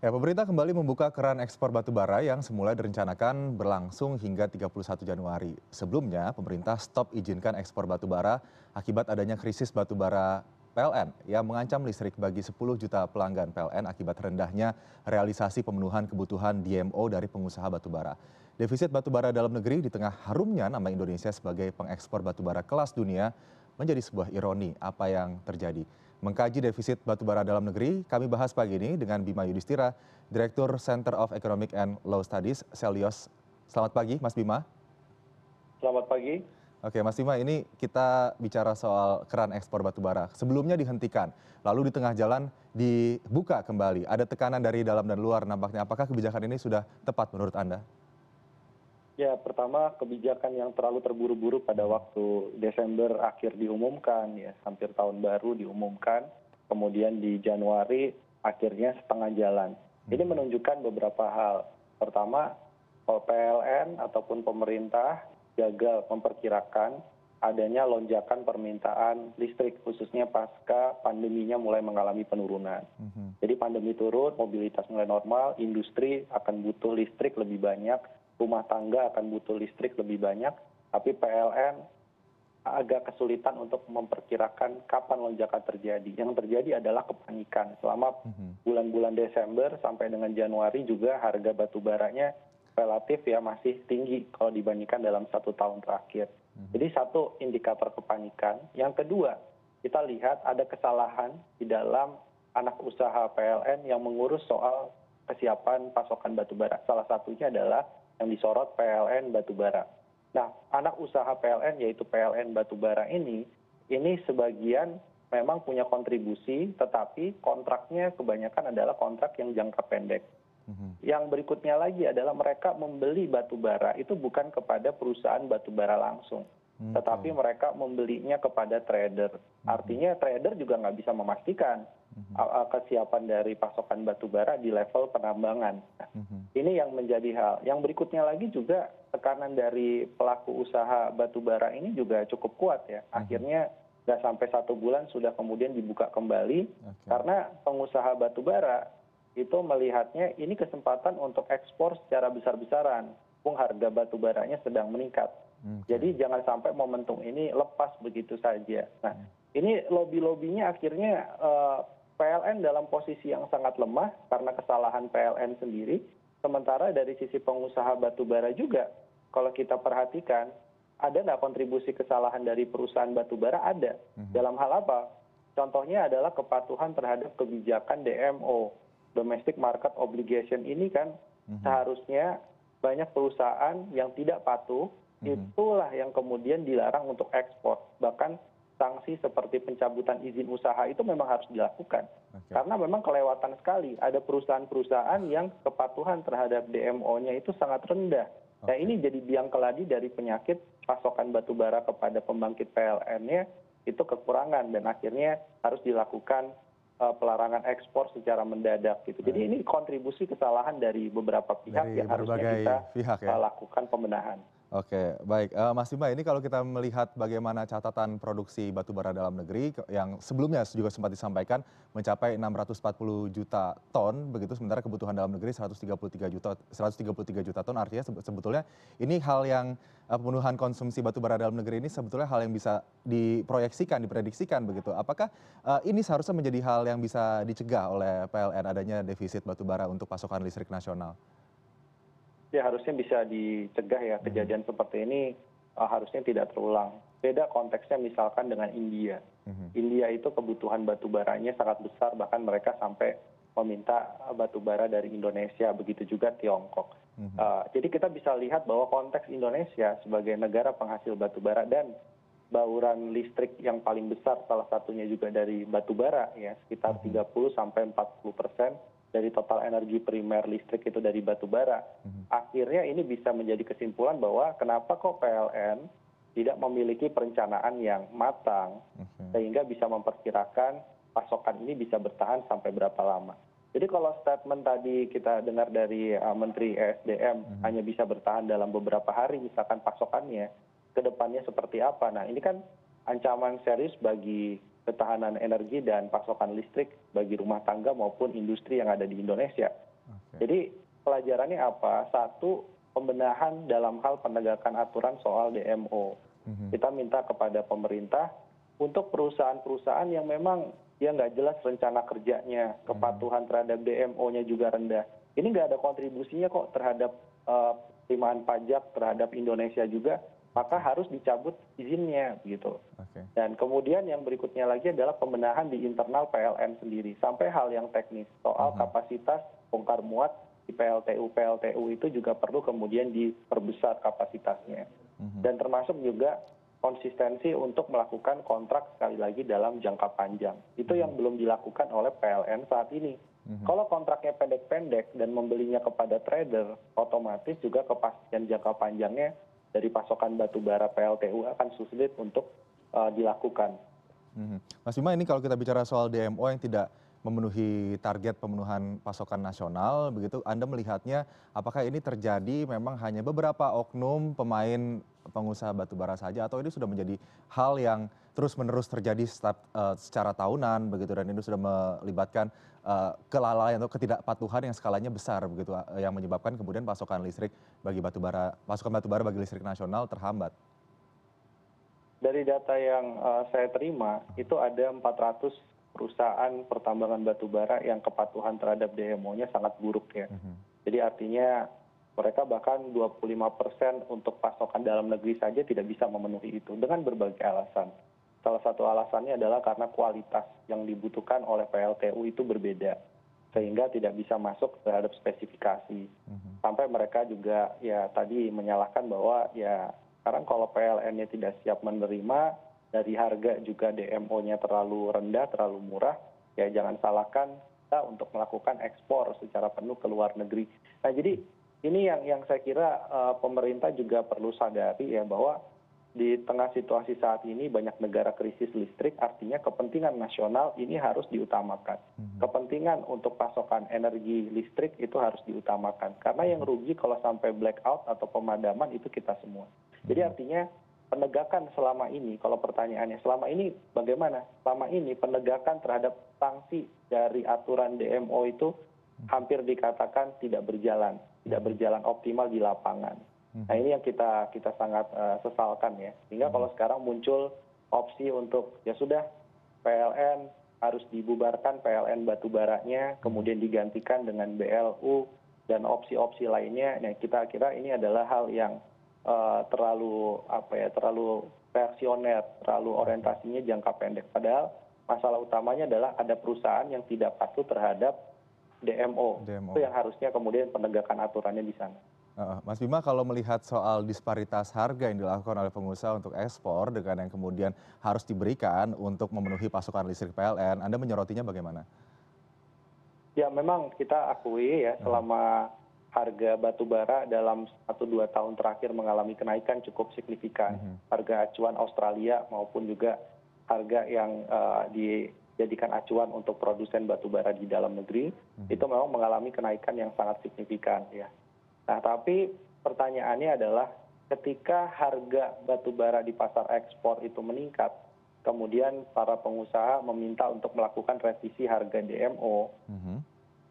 ya pemerintah kembali membuka keran ekspor batubara yang semula direncanakan berlangsung hingga tiga puluh satu januari. Sebelumnya pemerintah stop izinkan ekspor batubara akibat adanya krisis batubara pln yang mengancam listrik bagi sepuluh juta pelanggan pln akibat rendahnya realisasi pemenuhan kebutuhan dmo dari pengusaha batubara. Defisit batubara dalam negeri di tengah harumnya nama indonesia sebagai pengekspor batubara kelas dunia menjadi sebuah ironi apa yang terjadi mengkaji defisit batubara dalam negeri kami bahas pagi ini dengan bima yudhistira direktur center of economic and law studies selyos selamat pagi mas bima. Selamat pagi. Oke mas bima ini kita bicara soal keran ekspor batubara. Sebelumnya dihentikan lalu di tengah jalan dibuka kembali. Ada tekanan dari dalam dan luar nampaknya. Apakah kebijakan ini sudah tepat menurut anda ya pertama kebijakan yang terlalu terburu buru pada waktu desember akhir diumumkan ya hampir tahun baru diumumkan kemudian di januari akhirnya setengah jalan. Ini menunjukkan beberapa hal. Pertama pln ataupun pemerintah gagal memperkirakan adanya lonjakan permintaan listrik khususnya pasca pandeminya mulai mengalami penurunan. Jadi pandemi turun, mobilitas mulai normal, industri akan butuh listrik lebih banyak, rumah tangga akan butuh listrik lebih banyak, tapi PLN agak kesulitan untuk memperkirakan kapan lonjakan terjadi. Yang terjadi adalah kepanikan. Selama bulan-bulan Desember sampai dengan Januari juga harga batu baranya relatif ya masih tinggi kalau dibandingkan dalam satu tahun terakhir. Jadi satu indikator kepanikan. Yang kedua, kita lihat ada kesalahan di dalam anak usaha PLN yang mengurus soal kesiapan pasokan batu bara. Salah satunya adalah yang disorot PLN batubara. Nah, anak usaha PLN yaitu PLN batubara ini, ini sebagian memang punya kontribusi, tetapi kontraknya kebanyakan adalah kontrak yang jangka pendek. Yang berikutnya lagi adalah mereka membeli batubara itu bukan kepada perusahaan batubara langsung, tetapi mereka membelinya kepada trader. Artinya trader juga nggak bisa memastikan kesiapan dari pasokan batubara di level penambangan. Ini yang menjadi hal. Yang berikutnya lagi juga tekanan dari pelaku usaha batubara ini juga cukup kuat ya. Akhirnya nggak sampai satu bulan sudah kemudian dibuka kembali karena pengusaha batubara itu melihatnya ini kesempatan untuk ekspor secara besar besaran pun harga batu baranya sedang meningkat. Jadi jangan sampai momentum ini lepas begitu saja. Nah ini lobby lobbynya akhirnya pln dalam posisi yang sangat lemah karena kesalahan pln sendiri. Sementara dari sisi pengusaha batu bara juga kalau kita perhatikan ada nggak kontribusi kesalahan dari perusahaan batu bara? Ada. Dalam hal apa? Contohnya adalah kepatuhan terhadap kebijakan dmo domestic market obligation ini kan seharusnya banyak perusahaan yang tidak patuh itulah yang kemudian dilarang untuk ekspor. Bahkan sanksi seperti pencabutan izin usaha itu memang harus dilakukan. Karena memang kelewatan sekali. Ada perusahaan perusahaan yang kepatuhan terhadap dmo nya itu sangat rendah. Nah ini jadi biang keladi dari penyakit pasokan batu bara kepada pembangkit pln nya itu kekurangan dan akhirnya harus dilakukan pelarangan ekspor secara mendadak gitu. Jadi ini kontribusi kesalahan dari beberapa pihak yang harusnya kita lakukan pembenahan. Oke, baik. Mas Bima, ini kalau kita melihat bagaimana catatan produksi batubara dalam negeri yang sebelumnya juga sempat disampaikan mencapai 640 juta ton, begitu sementara kebutuhan dalam negeri 133 juta 133 juta ton artinya sebetulnya ini hal yang pemenuhan konsumsi batubara dalam negeri ini sebetulnya hal yang bisa diproyeksikan, diprediksikan begitu. Apakah ini seharusnya menjadi hal yang bisa dicegah oleh PLN adanya defisit batubara untuk pasokan listrik nasional? Ya harusnya bisa dicegah ya kejadian seperti ini harusnya tidak terulang. Beda konteksnya misalkan dengan india. India itu kebutuhan batu baranya sangat besar bahkan mereka sampai meminta batu bara dari indonesia begitu juga tiongkok. Jadi kita bisa lihat bahwa konteks indonesia sebagai negara penghasil batu bara dan bauran listrik yang paling besar salah satunya juga dari batu bara ya sekitar 30 sampai 40 persen dari total energi primer listrik itu dari batu bara akhirnya ini bisa menjadi kesimpulan bahwa kenapa kok pln tidak memiliki perencanaan yang matang sehingga bisa memperkirakan pasokan ini bisa bertahan sampai berapa lama. Jadi kalau statement tadi kita dengar dari menteri esdm hanya bisa bertahan dalam beberapa hari misalkan pasokannya ke depannya seperti apa? Nah ini kan ancaman serius bagi ketahanan energi dan pasokan listrik bagi rumah tangga maupun industri yang ada di indonesia. Jadi pelajarannya apa? Satu pembenahan dalam hal penegakan aturan soal dmo kita minta kepada pemerintah untuk perusahaan perusahaan yang memang ya nggak jelas rencana kerjanya kepatuhan terhadap dmo nya juga rendah. Ini nggak ada kontribusinya kok terhadap penerimaan pajak terhadap indonesia juga maka harus dicabut izinnya gitu. Dan kemudian yang berikutnya lagi adalah pembenahan di internal pln sendiri. Sampai hal yang teknis soal kapasitas bongkar muat di pltu pltu itu juga perlu kemudian diperbesar kapasitasnya. Dan termasuk juga konsistensi untuk melakukan kontrak sekali lagi dalam jangka panjang. Itu yang belum dilakukan oleh pln saat ini. Kalau kontraknya pendek pendek dan membelinya kepada trader otomatis juga kepastian jangka panjangnya dari pasokan batubara pltu akan sulit untuk dilakukan. Mas bima ini kalau kita bicara soal dmo yang tidak memenuhi target pemenuhan pasokan nasional begitu. Anda melihatnya apakah ini terjadi memang hanya beberapa oknum pemain pengusaha batubara saja atau ini sudah menjadi hal yang terus menerus terjadi secara tahunan begitu dan ini sudah melibatkan kelalaian atau ketidakpatuhan yang skalanya besar begitu yang menyebabkan kemudian pasokan listrik bagi batubara pasokan batubara bagi listrik nasional terhambat? Dari data yang saya terima itu ada empat ratus perusahaan pertambangan batubara yang kepatuhan terhadap dmo nya sangat buruk ya. Jadi artinya mereka bahkan dua puluh lima persen untuk pasokan dalam negeri saja tidak bisa memenuhi itu dengan berbagai alasan. Salah satu alasannya adalah karena kualitas yang dibutuhkan oleh pltu itu berbeda sehingga tidak bisa masuk terhadap spesifikasi. Sampai mereka juga ya tadi menyalahkan bahwa ya sekarang kalau pln nya tidak siap menerima dari harga juga dmo nya terlalu rendah terlalu murah ya jangan salahkan kita untuk melakukan ekspor secara penuh ke luar negeri. Nah jadi ini yang yang saya kira pemerintah juga perlu sadari ya bahwa di tengah situasi saat ini banyak negara krisis listrik artinya kepentingan nasional ini harus diutamakan. Kepentingan untuk pasokan energi listrik itu harus diutamakan. Karena yang rugi kalau sampai blackout atau pemadaman itu kita semua. Jadi artinya penegakan selama ini kalau pertanyaannya selama ini bagaimana? Selama ini penegakan terhadap sanksi dari aturan dmo itu hampir dikatakan tidak berjalan tidak berjalan optimal di lapangan. Nah ini yang kita kita sangat sesalkan ya. Sehingga kalau sekarang muncul opsi untuk ya sudah pln harus dibubarkan pln batubaranya kemudian digantikan dengan blu dan opsi opsi lainnya. Nah kita kira ini adalah hal yang terlalu apa ya terlalu versioner terlalu orientasinya jangka pendek. Padahal masalah utamanya adalah ada perusahaan yang tidak patuh terhadap dmo itu yang harusnya kemudian penegakan aturannya di sana. Mas bima kalau melihat soal disparitas harga yang dilakukan oleh pengusaha untuk ekspor dengan yang kemudian harus diberikan untuk memenuhi pasokan listrik pln anda menyorotinya bagaimana? Ya memang kita akui ya selama harga batubara dalam satu dua tahun terakhir mengalami kenaikan cukup signifikan. Harga acuan australia maupun juga harga yang dijadikan acuan untuk produsen batubara di dalam negeri itu memang mengalami kenaikan yang sangat signifikan ya. Nah tapi pertanyaannya adalah ketika harga batubara di pasar ekspor itu meningkat kemudian para pengusaha meminta untuk melakukan revisi harga dmo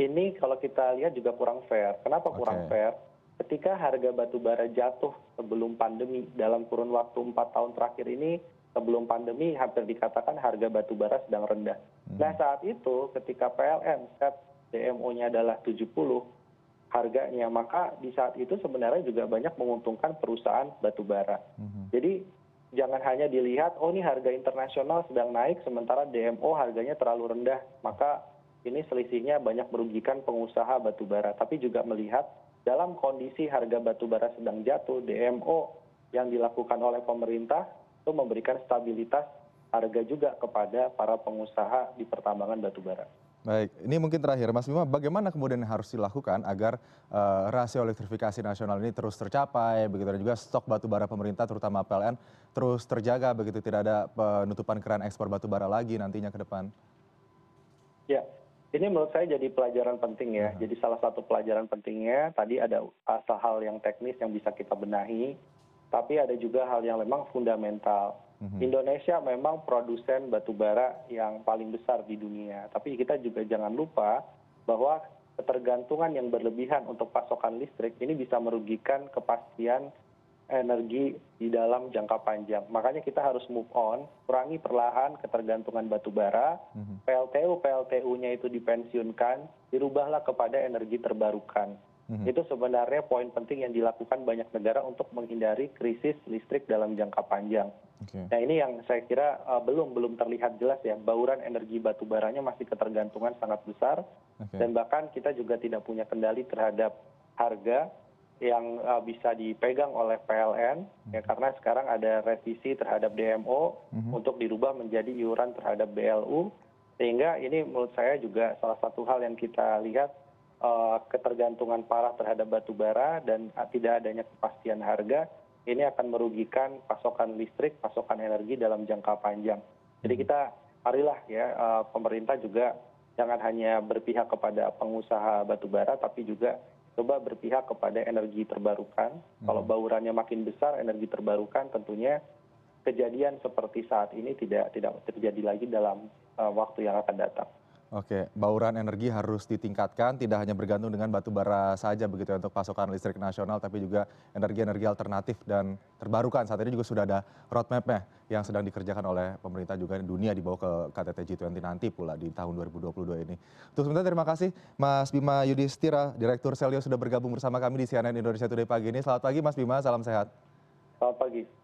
ini kalau kita lihat juga kurang fair. Kenapa kurang fair? Ketika harga batubara jatuh sebelum pandemi dalam kurun waktu empat tahun terakhir ini sebelum pandemi hampir dikatakan harga batubara sedang rendah. Nah saat itu ketika pln set dmo nya adalah tujuh puluh harganya maka di saat itu sebenarnya juga banyak menguntungkan perusahaan batubara jadi jangan hanya dilihat oh ini harga internasional sedang naik sementara dmo harganya terlalu rendah maka ini selisihnya banyak merugikan pengusaha batubara tapi juga melihat dalam kondisi harga batubara sedang jatuh dmo yang dilakukan oleh pemerintah itu memberikan stabilitas harga juga kepada para pengusaha di pertambangan batubara. Baik ini mungkin terakhir. Mas bima bagaimana kemudian harus dilakukan agar rasio elektrifikasi nasional ini terus tercapai begitu? Dan juga stok batubara pemerintah terutama pln terus terjaga begitu? Tidak ada penutupan keran ekspor batubara lagi nantinya ke depan. Ya ini menurut saya jadi pelajaran penting ya. Jadi salah satu pelajaran pentingnya tadi ada hal hal yang teknis yang bisa kita benahi tapi ada juga hal yang memang fundamental. Indonesia memang produsen batubara yang paling besar di dunia. Tapi kita juga jangan lupa bahwa ketergantungan yang berlebihan untuk pasokan listrik ini bisa merugikan kepastian energi di dalam jangka panjang. Makanya kita harus move on, kurangi perlahan ketergantungan batu bara, PLTU PLTU-nya itu dipensiunkan, dirubahlah kepada energi terbarukan. Itu sebenarnya poin penting yang dilakukan banyak negara untuk menghindari krisis listrik dalam jangka panjang. Nah ini yang saya kira uh, belum belum terlihat jelas ya. Bauran energi batu baranya masih ketergantungan sangat besar. Dan bahkan kita juga tidak punya kendali terhadap harga yang uh, bisa dipegang oleh PLN ya karena sekarang ada revisi terhadap DMO untuk dirubah menjadi iuran terhadap BLU sehingga ini menurut saya juga salah satu hal yang kita lihat uh, ketergantungan parah terhadap batu bara dan uh, tidak adanya kepastian harga ini akan merugikan pasokan listrik, pasokan energi dalam jangka panjang. Jadi kita marilah ya pemerintah juga jangan hanya berpihak kepada pengusaha batu bara tapi juga coba berpihak kepada energi terbarukan. Kalau baurannya makin besar energi terbarukan tentunya kejadian seperti saat ini tidak tidak terjadi lagi dalam uh, waktu yang akan datang. Oke, bauran energi harus ditingkatkan, tidak hanya bergantung dengan batu bara saja begitu ya untuk pasokan listrik nasional, tapi juga energi-energi alternatif dan terbarukan. Saat ini juga sudah ada roadmap-nya yang sedang dikerjakan oleh pemerintah juga dunia dibawa ke KTT G20 nanti pula di tahun 2022 ini. Untuk sementara terima kasih Mas Bima Yudhistira, Direktur Selio sudah bergabung bersama kami di CNN Indonesia Today pagi ini. Selamat pagi Mas Bima, salam sehat. Selamat pagi.